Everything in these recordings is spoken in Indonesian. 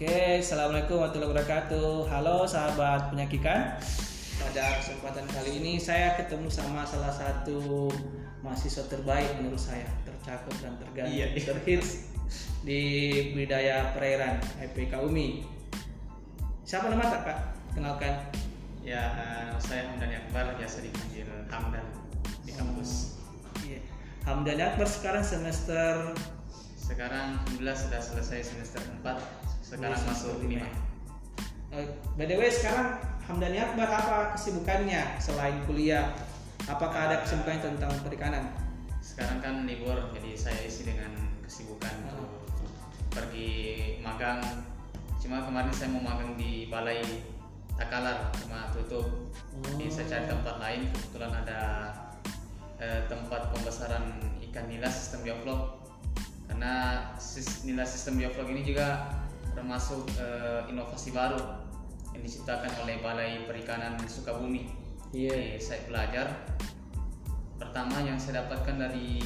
Oke, Assalamualaikum warahmatullahi wabarakatuh Halo sahabat penyakikan Pada kesempatan kali ini saya ketemu sama salah satu mahasiswa terbaik menurut saya Tercakap dan terganteng, Iya, iya. terhits di budaya perairan IPK UMI Siapa nama tak kak? Kenalkan Ya, saya Hamdan Akbar, biasa dipanggil Hamdan di kampus. Iya. Hamdan Akbar sekarang semester Sekarang alhamdulillah sudah selesai semester 4, sekarang masuk lima. 5. Eh, By the way sekarang Hamdani Akbar apa kesibukannya selain kuliah? Apakah ada kesibukan tentang perikanan? Sekarang kan libur, jadi saya isi dengan kesibukan Oh. untuk pergi magang. Cuma kemarin saya mau magang di Balai Takalar, cuma tutup. Jadi saya cari tempat lain, kebetulan ada eh, tempat pembesaran ikan nila sistem bioflok. Karena sis- nila sistem bioflok ini juga termasuk eh, inovasi baru yang diciptakan oleh Balai Perikanan Sukabumi. Iya. Jadi saya belajar. Pertama yang saya dapatkan dari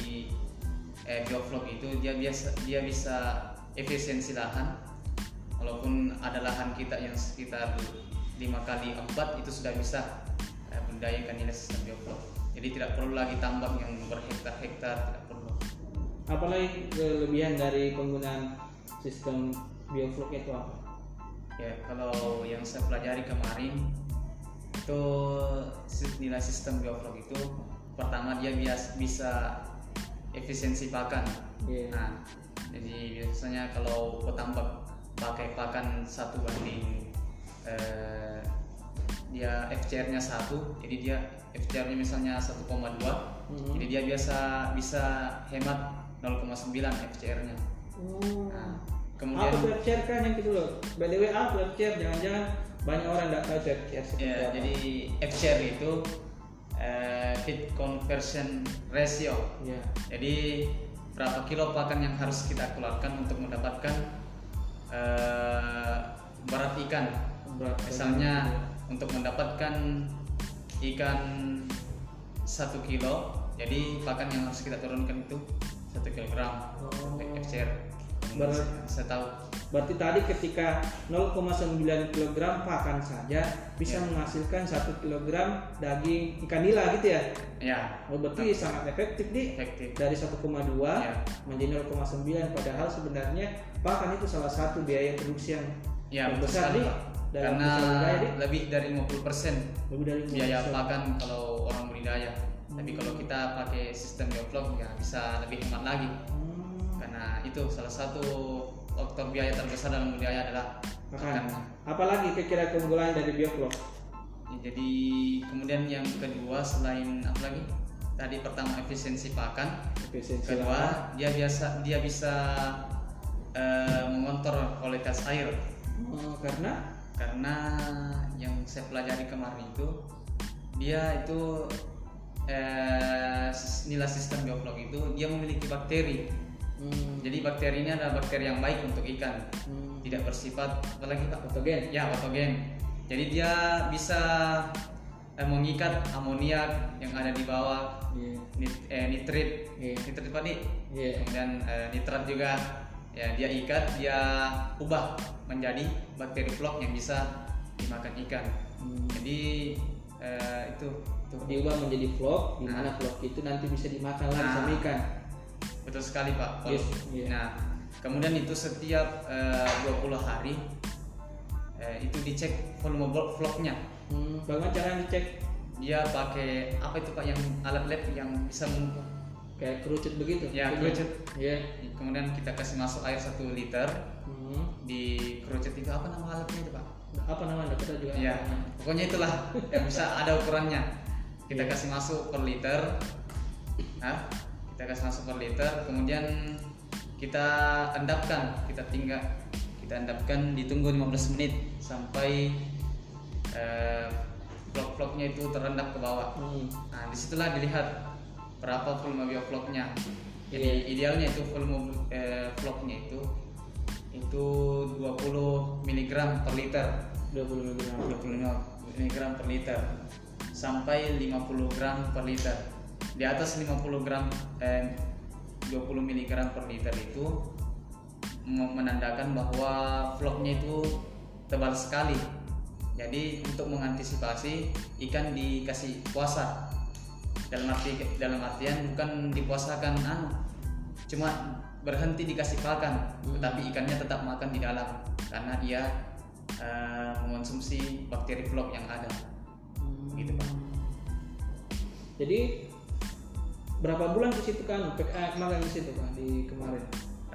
eh, bioflok itu dia biasa dia bisa efisiensi lahan. Walaupun ada lahan kita yang sekitar lima kali empat itu sudah bisa eh, mendayakan nilai sistem bioflok. Jadi tidak perlu lagi tambak yang berhektar-hektar tidak perlu. Apalagi kelebihan dari penggunaan sistem bioflok itu apa? Ya kalau yang saya pelajari kemarin itu nilai sistem bioflok itu pertama dia bias, bisa efisiensi pakan. Iya. Nah, jadi biasanya kalau petambak pakai pakan satu banding eh, dia FCR-nya satu, jadi dia FCR-nya misalnya 1,2, Mhm. jadi dia biasa bisa hemat 0,9 FCR-nya. Oh. Nah, Kemudian kemudian aku FCR kan yang gitu loh. By the way, aku FCR jangan-jangan banyak orang tidak tahu FCR seperti ya, apa. jadi FCR itu eh, feed conversion ratio. Iya. Jadi berapa kilo pakan yang harus kita keluarkan untuk mendapatkan eh, berat ikan. Berat Misalnya untuk mendapatkan ikan satu kilo, jadi pakan yang harus kita turunkan itu satu kilogram Oh. FCR. Berat. Saya tahu. Berarti tadi ketika 0,9 kg pakan saja bisa Ya. menghasilkan 1 kg daging ikan nila gitu ya. Ya, Oh, berarti sangat efektif di efektif. dari 1,2 Ya. menjadi 0,9 padahal sebenarnya pakan itu salah satu biaya produksi yang Ya, sekali, di Pak. dalam Karena budidaya lebih dari 50% lebih dari biaya 50%. pakan kalau orang budidaya. Tapi kalau kita pakai sistem bioflok ya bisa lebih hemat lagi. Hmm, itu salah satu faktor biaya terbesar dalam budidaya adalah pakan. Apalagi kira-kira keunggulan dari bioflok? Ya, Jadi kemudian yang kedua selain apa lagi? Tadi pertama efisiensi pakan, Efisiensi lahan. kedua dia biasa dia bisa eh, mengontrol kualitas air Oh, karena karena yang saya pelajari kemarin itu dia itu eh, nilai sistem bioflok itu dia memiliki bakteri hmm, jadi bakteri ini adalah bakteri yang baik untuk ikan hmm, tidak bersifat apalagi pak patogen. ya patogen jadi dia bisa eh, mengikat amoniak yang ada di bawah Iya. nit, eh, nitrit Iya. nitrit tadi Iya. kemudian eh, nitrat juga ya dia ikat dia ubah menjadi bakteri flok yang bisa dimakan ikan Hmm. jadi eh, itu itu diubah menjadi vlog di mana Nah. vlog itu nanti bisa dimakan lagi Nah. sama ikan. Betul sekali pak Yes, iya. nah kemudian itu setiap eh, 20 hari eh, itu dicek volume vlog- vlognya Hmm, bagaimana cara dicek dia pakai apa itu pak yang alat lab yang bisa mengukur kayak kerucut begitu? Ya, Betul. kerucut. Iya. kemudian kita kasih masuk air satu liter Hmm. di kerucut itu apa nama alatnya itu pak Apa namanya? Kita juga. ya pokoknya itulah yang bisa ada ukurannya kita Iya. kasih masuk per liter nah kita kasih masuk per liter kemudian kita endapkan kita tinggal kita endapkan ditunggu 15 menit sampai eh, vlog-vlognya itu terendap ke bawah Hmm. Nah, di situlah dilihat berapa volume biofloknya. Jadi idealnya itu volume eh, vlognya itu itu 20 mg per liter, 20 mg. 20 mg per liter sampai 50 gram per liter. Di atas 50 gram eh, 20 mg per liter itu menandakan bahwa vlognya itu tebal sekali. Jadi untuk mengantisipasi ikan dikasih puasa. Dalam arti dalam artian bukan dipuasakan anu, cuma berhenti dikasih pakan, Hmm. tetapi ikannya tetap makan di dalam karena dia eh, mengonsumsi bakteri vlog yang ada. Gitu, Pak. Jadi berapa bulan di situ kan? PKA kemarin di situ kan di kemarin.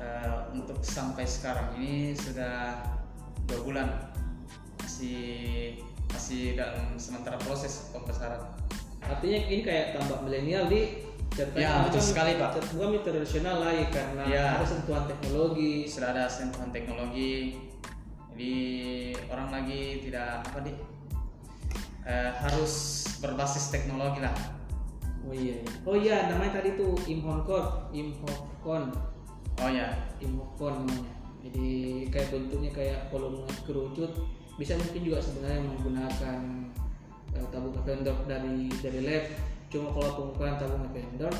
Eh, untuk sampai sekarang ini sudah dua bulan masih masih dalam sementara proses pembesaran. Artinya ini kayak tambak milenial di cerita Ya, betul sekali, Pak. Bukan mie tradisional lagi karena Ya. ada sentuhan teknologi. Sudah ada sentuhan teknologi, jadi orang lagi tidak apa di eh, harus berbasis teknologi lah. Oh iya, iya. Oh iya, namanya tadi tuh Imhonkon, Imhonkon, Oh ya, Imhonkon namanya. Jadi kayak bentuknya kayak volume kerucut. Bisa mungkin juga sebenarnya menggunakan eh, tabung vendor dari dari lab. Cuma kalau pengukuran tabung vendor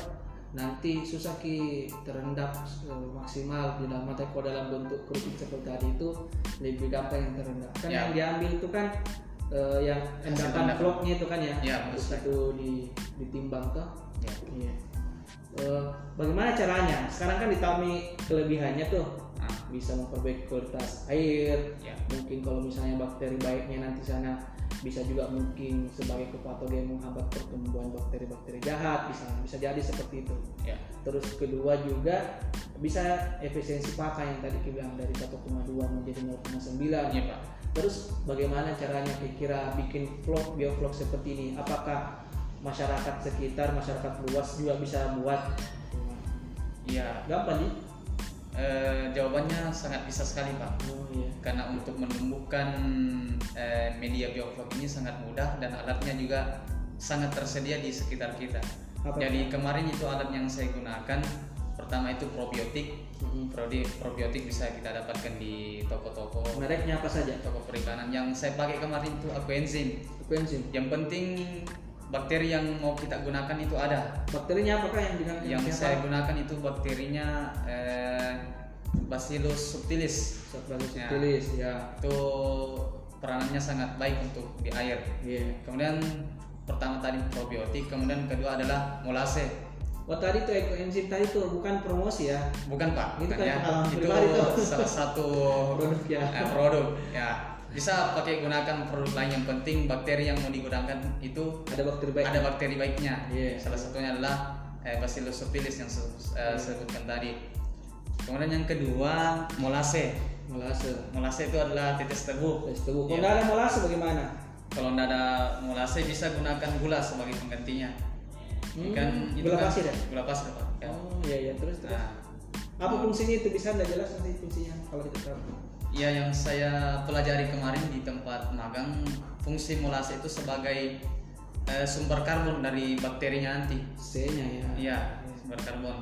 nanti susah ki terendap eh, maksimal di dalam kalau dalam bentuk kerucut seperti tadi itu lebih gampang yang terendap kan Ya. yang diambil itu kan eh, yang endapan endap. vlognya itu kan ya Ya, itu di, ditimbang tuh ya. Iya. Eh, bagaimana caranya? Sekarang kan ditami kelebihannya tuh Ah, bisa memperbaiki kualitas air. ya. Mungkin kalau misalnya bakteri baiknya nanti sana bisa juga mungkin sebagai kepatogen menghambat pertumbuhan bakteri-bakteri jahat bisa bisa jadi seperti itu. ya. Terus kedua juga bisa efisiensi pakai yang tadi kita bilang dari 1,2 menjadi 0,9. Iya pak. Terus bagaimana caranya kira-kira bikin vlog biovlog seperti ini? Apakah masyarakat sekitar, masyarakat luas juga bisa buat? Iya. Gampang nih? Eh, jawabannya sangat bisa sekali pak. Oh iya. Karena untuk menumbuhkan eh, media biovlog ini sangat mudah dan alatnya juga sangat tersedia di sekitar kita. Apa? Jadi kemarin itu alat yang saya gunakan pertama itu probiotik. Prodi- Probiotik bisa kita dapatkan di toko-toko Mereknya apa saja? toko perikanan. Yang saya pakai kemarin itu aquenzim. Enzim. Yang penting bakteri yang mau kita gunakan itu ada. Bakterinya apakah yang digunakan? Yang siapa? saya gunakan itu bakterinya eh, Bacillus subtilis. Sebagai Ya. subtilis, ya. Itu peranannya sangat baik untuk di air. Iya. Kemudian pertama tadi probiotik, kemudian kedua adalah molase. Oh tadi tuh enzim tadi tuh bukan promosi ya, Bukan pak, Itu bukan kan ya. pengalaman Itu pribadi tuh. salah satu produk ya. eh, produk. Ya bisa pakai gunakan produk lain yang penting bakteri yang mau digunakan itu Ada bakteri baik. ada bakteri baiknya. Iya. Salah satunya adalah eh, Bacillus subtilis yang se- eh, sebutkan tadi. Kemudian yang kedua molase. Molase. Molase itu adalah tetes tebu. Tes tubuh. Kalau nggak ada molase bagaimana? Kalau tidak ada molase bisa gunakan gula sebagai penggantinya. Hmm, Ikan itu gula kan- pasir ya? Gula pasir pak. Ya. Oh iya iya terus terus. Nah, Apa fungsinya itu bisa anda jelas nanti fungsinya kalau kita tahu? ya yang saya pelajari kemarin di tempat magang fungsi molase itu sebagai eh, sumber karbon dari bakterinya nanti. C-nya ya. Iya, sumber karbon.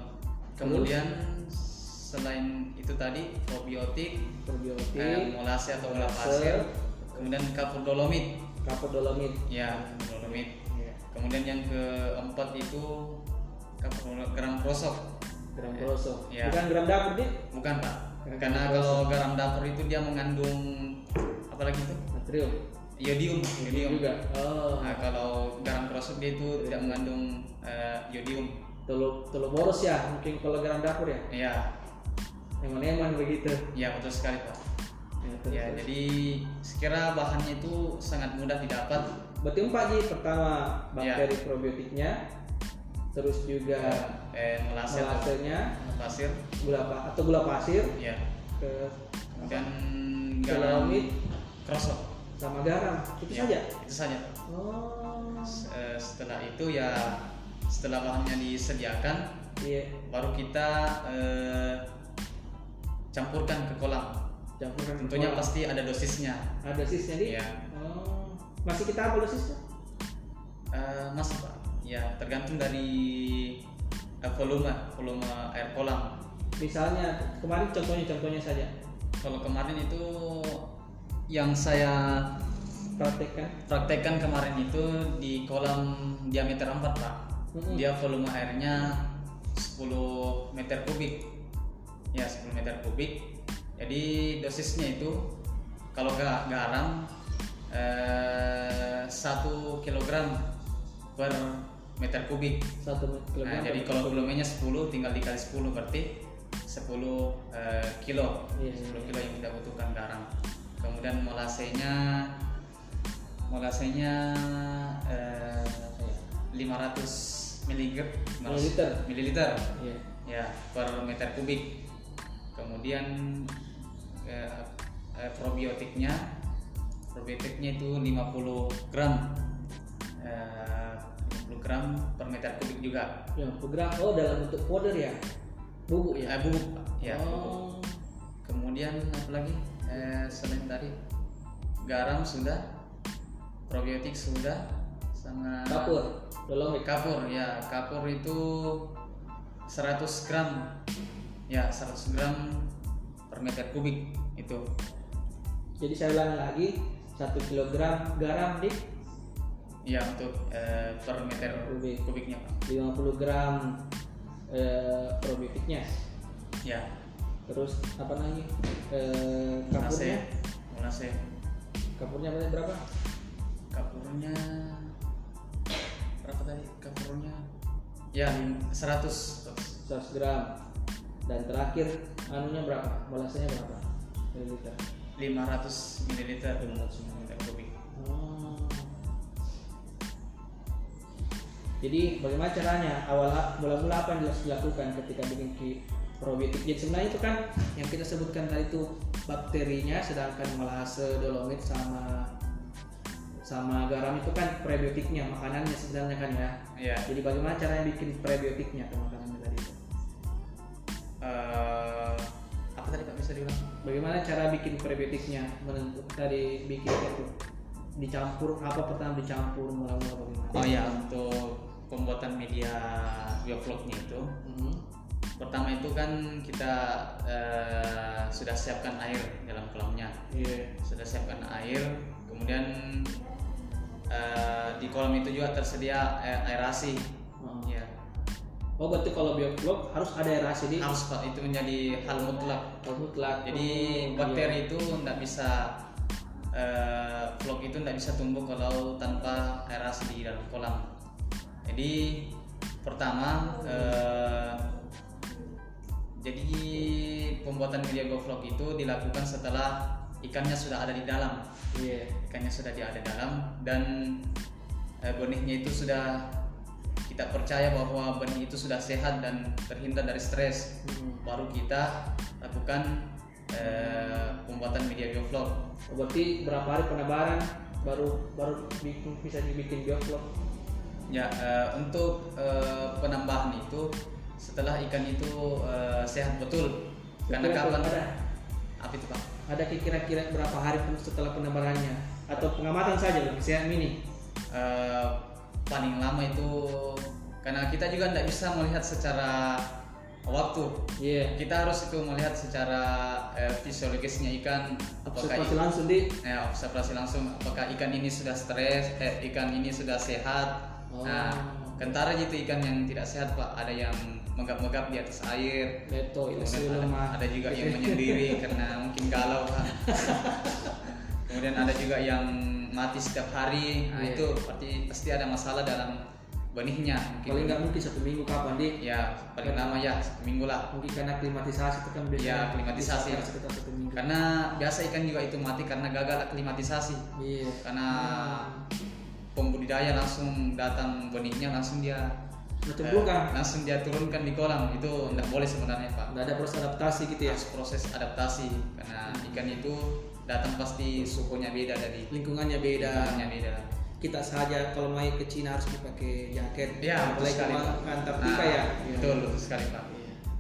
Kemudian selain itu tadi probiotik, Probiotik, eh, molase atau gula pasir, kemudian kapur dolomit. kapur dolomit. Ya, dolomit. Kemudian yang keempat itu garam prosok. Gram prosok. Iya. Bukan gram dapur dia? Bukan pak, Garam karena prosok. kalau garam dapur itu dia mengandung apa lagi itu? Natrium. Iodium. Iodium. juga. Oh. Nah, kalau garam prosok dia itu tidak mengandung eh, iodium. Telur telur boros ya, mungkin kalau garam dapur ya. Iya, Eman-eman begitu. iya betul sekali pak. Ya, Ya, jadi sekira bahannya itu sangat mudah didapat. Berarti empat ji pertama Ya. bakteri probiotiknya, terus juga Eh, atau molasenya, gula pasir. gula atau gula pasir, Ya, ke kemudian garam dolomit krosok. sama garam. Itu Ya, saja. Itu saja. Oh. Eh, setelah itu ya setelah bahannya disediakan Iya, baru kita eh, campurkan ke kolam campurkan ke tentunya kolam. pasti ada dosisnya ada dosisnya di. Iya. Oh. Masih kita apa dosisnya? Eh, masih pak ya tergantung dari eh, volume volume air kolam Misalnya kemarin contohnya contohnya saja. kalau kemarin itu yang saya Praktekkan. praktekkan kemarin itu di kolam diameter 4 pak Mm-mm. dia volume airnya 10 meter kubik ya 10 meter kubik Jadi dosisnya itu kalau ga- garam satu kilogram per meter kubik. Satu kilogram. Nah, jadi kalau volumenya 10 tinggal dikali 10 berarti 10 eh, kilo. Iya, 10 iya. kilo yang kita butuhkan garam. Kemudian molasenya molasenya eh, apa ya, 500 miligram Mililiter. mililiter Iya. ya per meter kubik. Kemudian eh, eh, probiotiknya probiotiknya itu 50 gram eh, 50 gram per meter kubik juga. Ya, program oh dalam bentuk powder ya. Bubuk ya. Eh, bubuk ya bubuk. oh. Kemudian apa lagi? Eh, selain tadi garam sudah, probiotik sudah, sama Kapur. Dolomit. Kapur ya, kapur itu 100 gram. Ya, 100 gram per meter kubik itu. Jadi saya ulangi lagi, satu kilogram garam di Ya, untuk eh, per meter Kubik. kubiknya, Pak. 50 gram eh, probiotiknya. Ya, Terus apa lagi? Eh, kapurnya? Molase. Kapurnya berapa? Kapurnya berapa tadi? Kapurnya ya 100 100. 100 gram. Dan terakhir anunya berapa? Molasenya berapa? Mililiter. 500 ml 500 meter kubik. Oh. Jadi bagaimana caranya awal mula-mula apa yang harus dilakukan ketika bikin ki- probiotik? Jadi sebenarnya itu kan yang kita sebutkan tadi itu bakterinya, sedangkan molase, dolomit sama sama garam itu kan prebiotiknya, makanannya sebenarnya kan ya. Iya. Jadi bagaimana caranya bikin prebiotiknya ke makanannya tadi itu? Bisa diulang? Bagaimana cara bikin prebiotiknya? Menentuk tadi bikin itu dicampur apa pertama dicampur mula-mula bagaimana? Oh ya, untuk pembuatan media biofloknya itu Mhm. pertama itu kan kita eh, sudah siapkan air dalam kolamnya. Iya. Sudah siapkan air, kemudian eh, di kolam itu juga tersedia air aerasi. Oh. Ya, Oh berarti kalau bioflok harus ada aerasi di harus Pak itu menjadi hal mutlak. oh, mutlak. Jadi Oh, bakteri itu tidak bisa vlog itu tidak bisa tumbuh kalau tanpa aerasi di dalam kolam. Jadi pertama eh, jadi pembuatan media GoVlog itu dilakukan setelah ikannya sudah ada di dalam. Iya. Ikannya sudah ada di dalam dan benihnya itu sudah kita percaya bahwa benih itu sudah sehat dan terhindar dari stres Hmm. baru kita lakukan eh, pembuatan media bioflok. Oh, berarti berapa hari penebaran baru baru bikin bisa dibikin bioflok? Ya eh, untuk eh, penambahan itu setelah ikan itu eh, sehat betul. Karena kapan? ada Apa itu pak? ada kira-kira berapa hari setelah penebarannya atau pengamatan saja loh misalnya mini. Eh, paling lama itu. Karena kita juga tidak bisa melihat secara waktu. Iya. Kita harus itu melihat secara eh, fisiologisnya ikan. Apakah Observasi langsung di ya observasi langsung. Apakah ikan ini sudah stres? Eh, ikan ini sudah sehat? Oh. nah kentara gitu ikan yang tidak sehat pak. Ada yang megap-megap di atas air. Beto itu ada, ada juga yang menyendiri karena mungkin galau pak. Kemudian ada juga yang mati setiap hari nah Iya. itu pasti pasti ada masalah dalam benihnya mungkin Paling nggak mungkin satu minggu kapan di? ya paling lama ya satu minggu lah Mungkin karena klimatisasi itu kan biasanya. Ya, klimatisasi. bisa sekitar satu minggu. karena biasa ikan juga itu mati karena gagal aklimatisasi Iya. karena pembudidaya langsung datang benihnya langsung dia Macam eh, bukan. langsung dia turunkan di kolam itu tidak boleh sebenarnya pak Nggak ada proses adaptasi gitu ya. harus proses adaptasi karena ikan itu datang pasti suhunya beda dari Lingkungannya beda. lingkungannya beda Kita saja kalau main ke Cina harus pakai jaket. ya sekali ke Antartika Nah, ya. betul betul sekali pak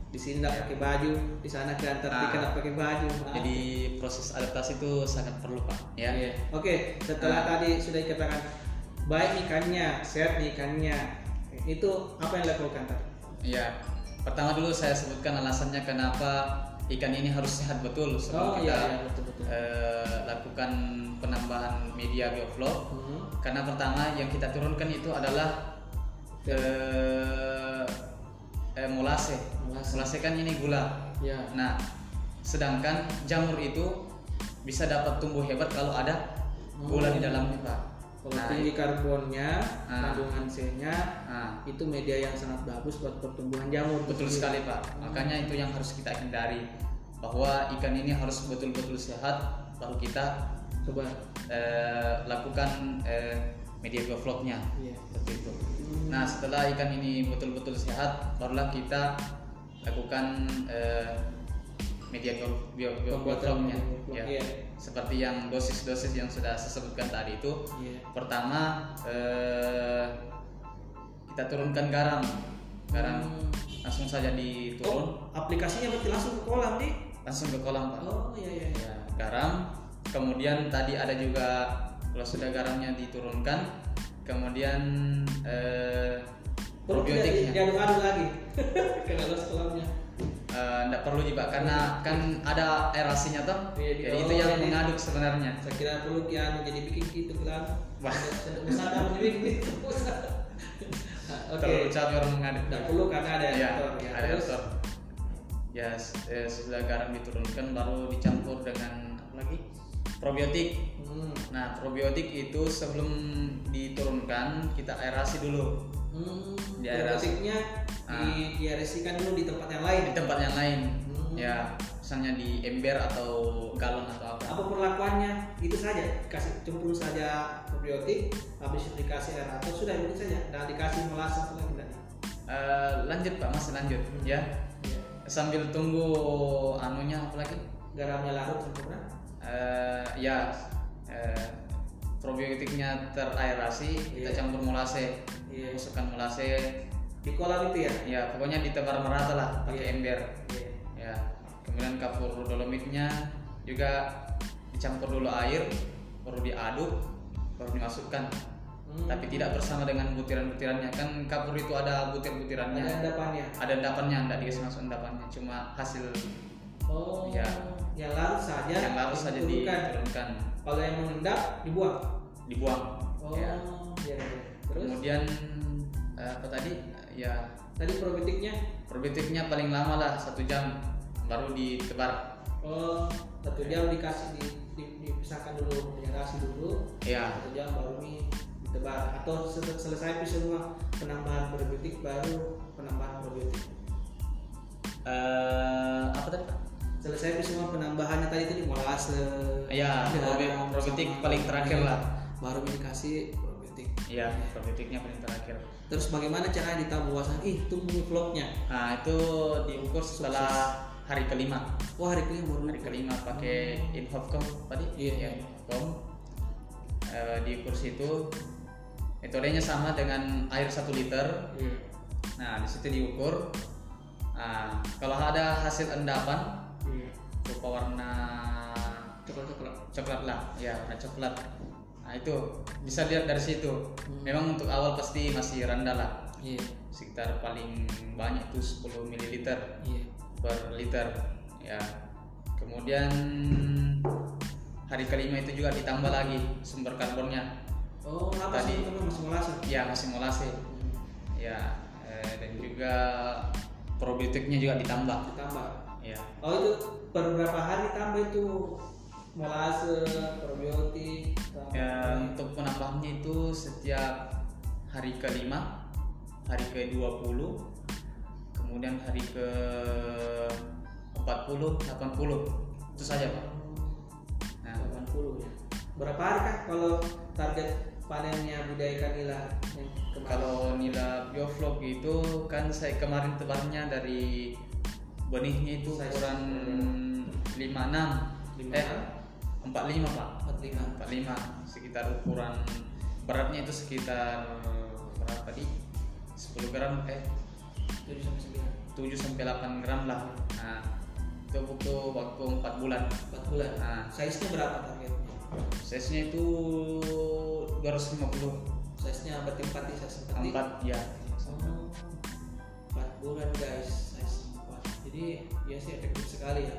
Di sini nggak pakai baju, di sana ke Antartika Nah. nggak pakai baju. Ah. jadi proses adaptasi itu sangat perlu pak ya Iya. Oke, setelah Nah. tadi sudah dikatakan baik ikannya, sehat nih ikannya, itu apa yang dilakukan tadi? Ya, pertama dulu saya sebutkan alasannya kenapa ikan ini harus sehat betul sebelum Oh kita iya, iya betul betul. eh, lakukan penambahan media bioflok. Hmm. Karena pertama yang kita turunkan itu adalah eh, eh, molase. Molase. Molase kan ini gula. Ya. Nah, sedangkan jamur itu bisa dapat tumbuh hebat kalau ada gula di dalamnya pak Kalau Nah, tinggi karbonnya, Ah. kandungan C-nya nah, itu media yang sangat bagus buat pertumbuhan jamur. betul sekali pak makanya itu yang harus kita hindari bahwa ikan ini harus betul-betul sehat baru kita Coba. eh, lakukan eh, media biofloknya Iya. seperti itu nah setelah ikan ini betul-betul sehat barulah kita lakukan eh, media bio, bio, bio- Pembuatan bioflok, ya iya. seperti yang dosis-dosis yang sudah saya sebutkan tadi itu Iya. pertama eh, kita turunkan garam garam Hmm. langsung saja diturun Oh, aplikasinya berarti langsung ke kolam nih. langsung ke kolam pak Oh iya iya. iya. ya, garam kemudian tadi ada juga kalau sudah garamnya diturunkan kemudian eh, probiotiknya diaduk-aduk lagi. Kena los kolamnya. Tidak perlu juga karena kan ada aerasinya toh Iya, di jadi itu bawah, yang jadi- mengaduk sebenarnya Saya kira perlu kian jadi bikin gitu kan. Wah. Besar kamu jadi gitu. Oke. terlalu capek orang mengaduk Tidak perlu karena ada ya, aerator ya. ada aerator. ya eh, setelah garam diturunkan baru dicampur dengan apa lagi probiotik Hmm. nah probiotik itu sebelum diturunkan kita aerasi dulu Hmm. Di aerasi. Probiotiknya Ah. di diaresikan dulu di tempat yang lain. di tempat yang lain Hmm. ya misalnya di ember atau galon atau apa Apa perlakuannya? Itu saja. Kasih cemplung saja probiotik, habis itu dikasih aerator sudah itu saja. Dan dikasih molase lagi enggak? Eh, lanjut pak masih lanjut ya Iya. sambil tunggu anunya apa lagi Garamnya larut sempurna. Eh, ya eh, probiotiknya teraerasi kita Iya. campur molase Iya. masukkan molase Di kolam itu ya. ya pokoknya ditebar merata lah pakai Iya. ember Iya. ya kemudian kapur dolomitnya juga dicampur dulu air baru diaduk baru dimasukkan Hmm. tapi tidak bersama dengan butiran-butirannya kan kapur itu ada ada butir-butirannya endapannya. ada endapannya enggak dikasih masuk endapannya cuma hasil Oh. Ya. Yang larut saja. yang larut saja diturunkan. diturunkan Kalau yang mengendap dibuang. dibuang Oh. ya Iya. iya. Terus kemudian eh, apa tadi ya tadi probiotiknya probiotiknya paling lama lah satu jam baru ditebar oh satu jam dikasih di, di- dipisahkan dulu diaerasi dulu ya satu jam baru nih ditebar atau se- selesai semua penambahan probiotik baru penambahan probiotik eh, apa tadi Pak? Selesai semua penambahannya tadi itu di molase Ya, probiotik paling terakhir lah. baru dikasih probiotik Iya, probiotiknya paling terakhir. terus bagaimana caranya ditahu bahwasan ih tumbuh vlognya Nah, itu diukur setelah hari kelima. wah hari kelima baru Hari kelima pakai Infocom tadi. Iya, ya, iya. Infocom. Eh, diukur situ metodenya sama dengan air 1 liter. Iya. Nah, di situ diukur. Nah, kalau ada hasil endapan. Berupa warna coklat coklat coklat lah, ya warna coklat. Nah, itu bisa lihat dari situ. Hmm. Memang untuk awal pasti masih rendah lah. iya sekitar paling banyak itu 10 ml iya per liter ya kemudian hari kelima itu juga ditambah lagi sumber karbonnya oh apa Tadi. sih masih molase ya masih molase ya eh, dan juga probiotiknya juga ditambah ditambah ya oh itu per berapa hari tambah itu? Molase probiotik tambah. Ya, untuk penambahannya itu setiap hari kelima hari ke 20 kemudian hari ke 40 80 itu saja pak. Nah. 80 ya. Berapa hari kah kalau target panennya budaya kanila yang kemarin? Kalau nila bioflok itu kan saya kemarin tebarnya dari benihnya itu Size ukuran 56 Lima eh enam? 45 pak. 45 45 sekitar ukuran beratnya itu sekitar berapa di? 10 gram eh? 7 sampai 9 7 sampai 8 gram lah. Nah itu butuh waktu 4 bulan. 4 bulan? Nah. size nya berapa targetnya? Size nya itu 250 size nya berarti 4 di size 4 4 ya. Oh, 4 bulan guys size 4 jadi ya sih efektif sekali ya.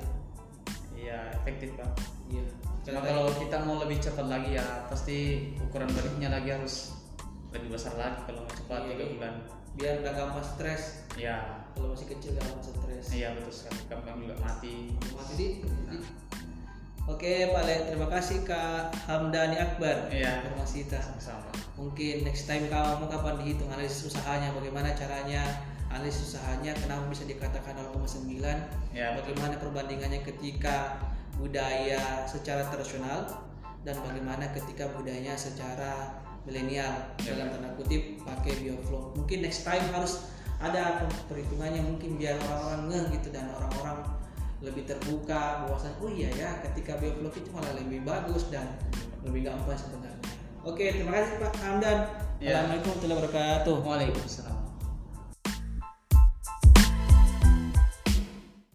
Iya efektif pak. Iya. Cuma kalau kita mau lebih cepat lagi ya pasti ukuran baliknya lagi harus lebih besar lagi kalau mau cepat Iya, tiga iya. bulan. biar nggak gampang stres. Ya kalau masih kecil gampang stres. Iya betul sekali. Gampang juga mati. Mati di Oke Pak Le, terima kasih Kak Hamdani Akbar. Iya. informasi kita. sama-sama. Mungkin next time kamu kapan dihitung analisis usahanya, bagaimana caranya analisis usahanya, kenapa bisa dikatakan 0,9, ya bagaimana perbandingannya ketika budaya secara tradisional dan bagaimana ketika budayanya secara milenial Ya. dalam tanda kutip pakai bioflow. Mungkin next time harus ada perhitungannya mungkin biar orang-orang ngeh gitu dan orang-orang lebih terbuka bahwasan oh iya ya ketika bioflow itu malah lebih bagus dan lebih gampang sebenarnya. Oke, terima kasih Pak Hamdan. Ya. Assalamualaikum warahmatullahi wabarakatuh. Waalaikumsalam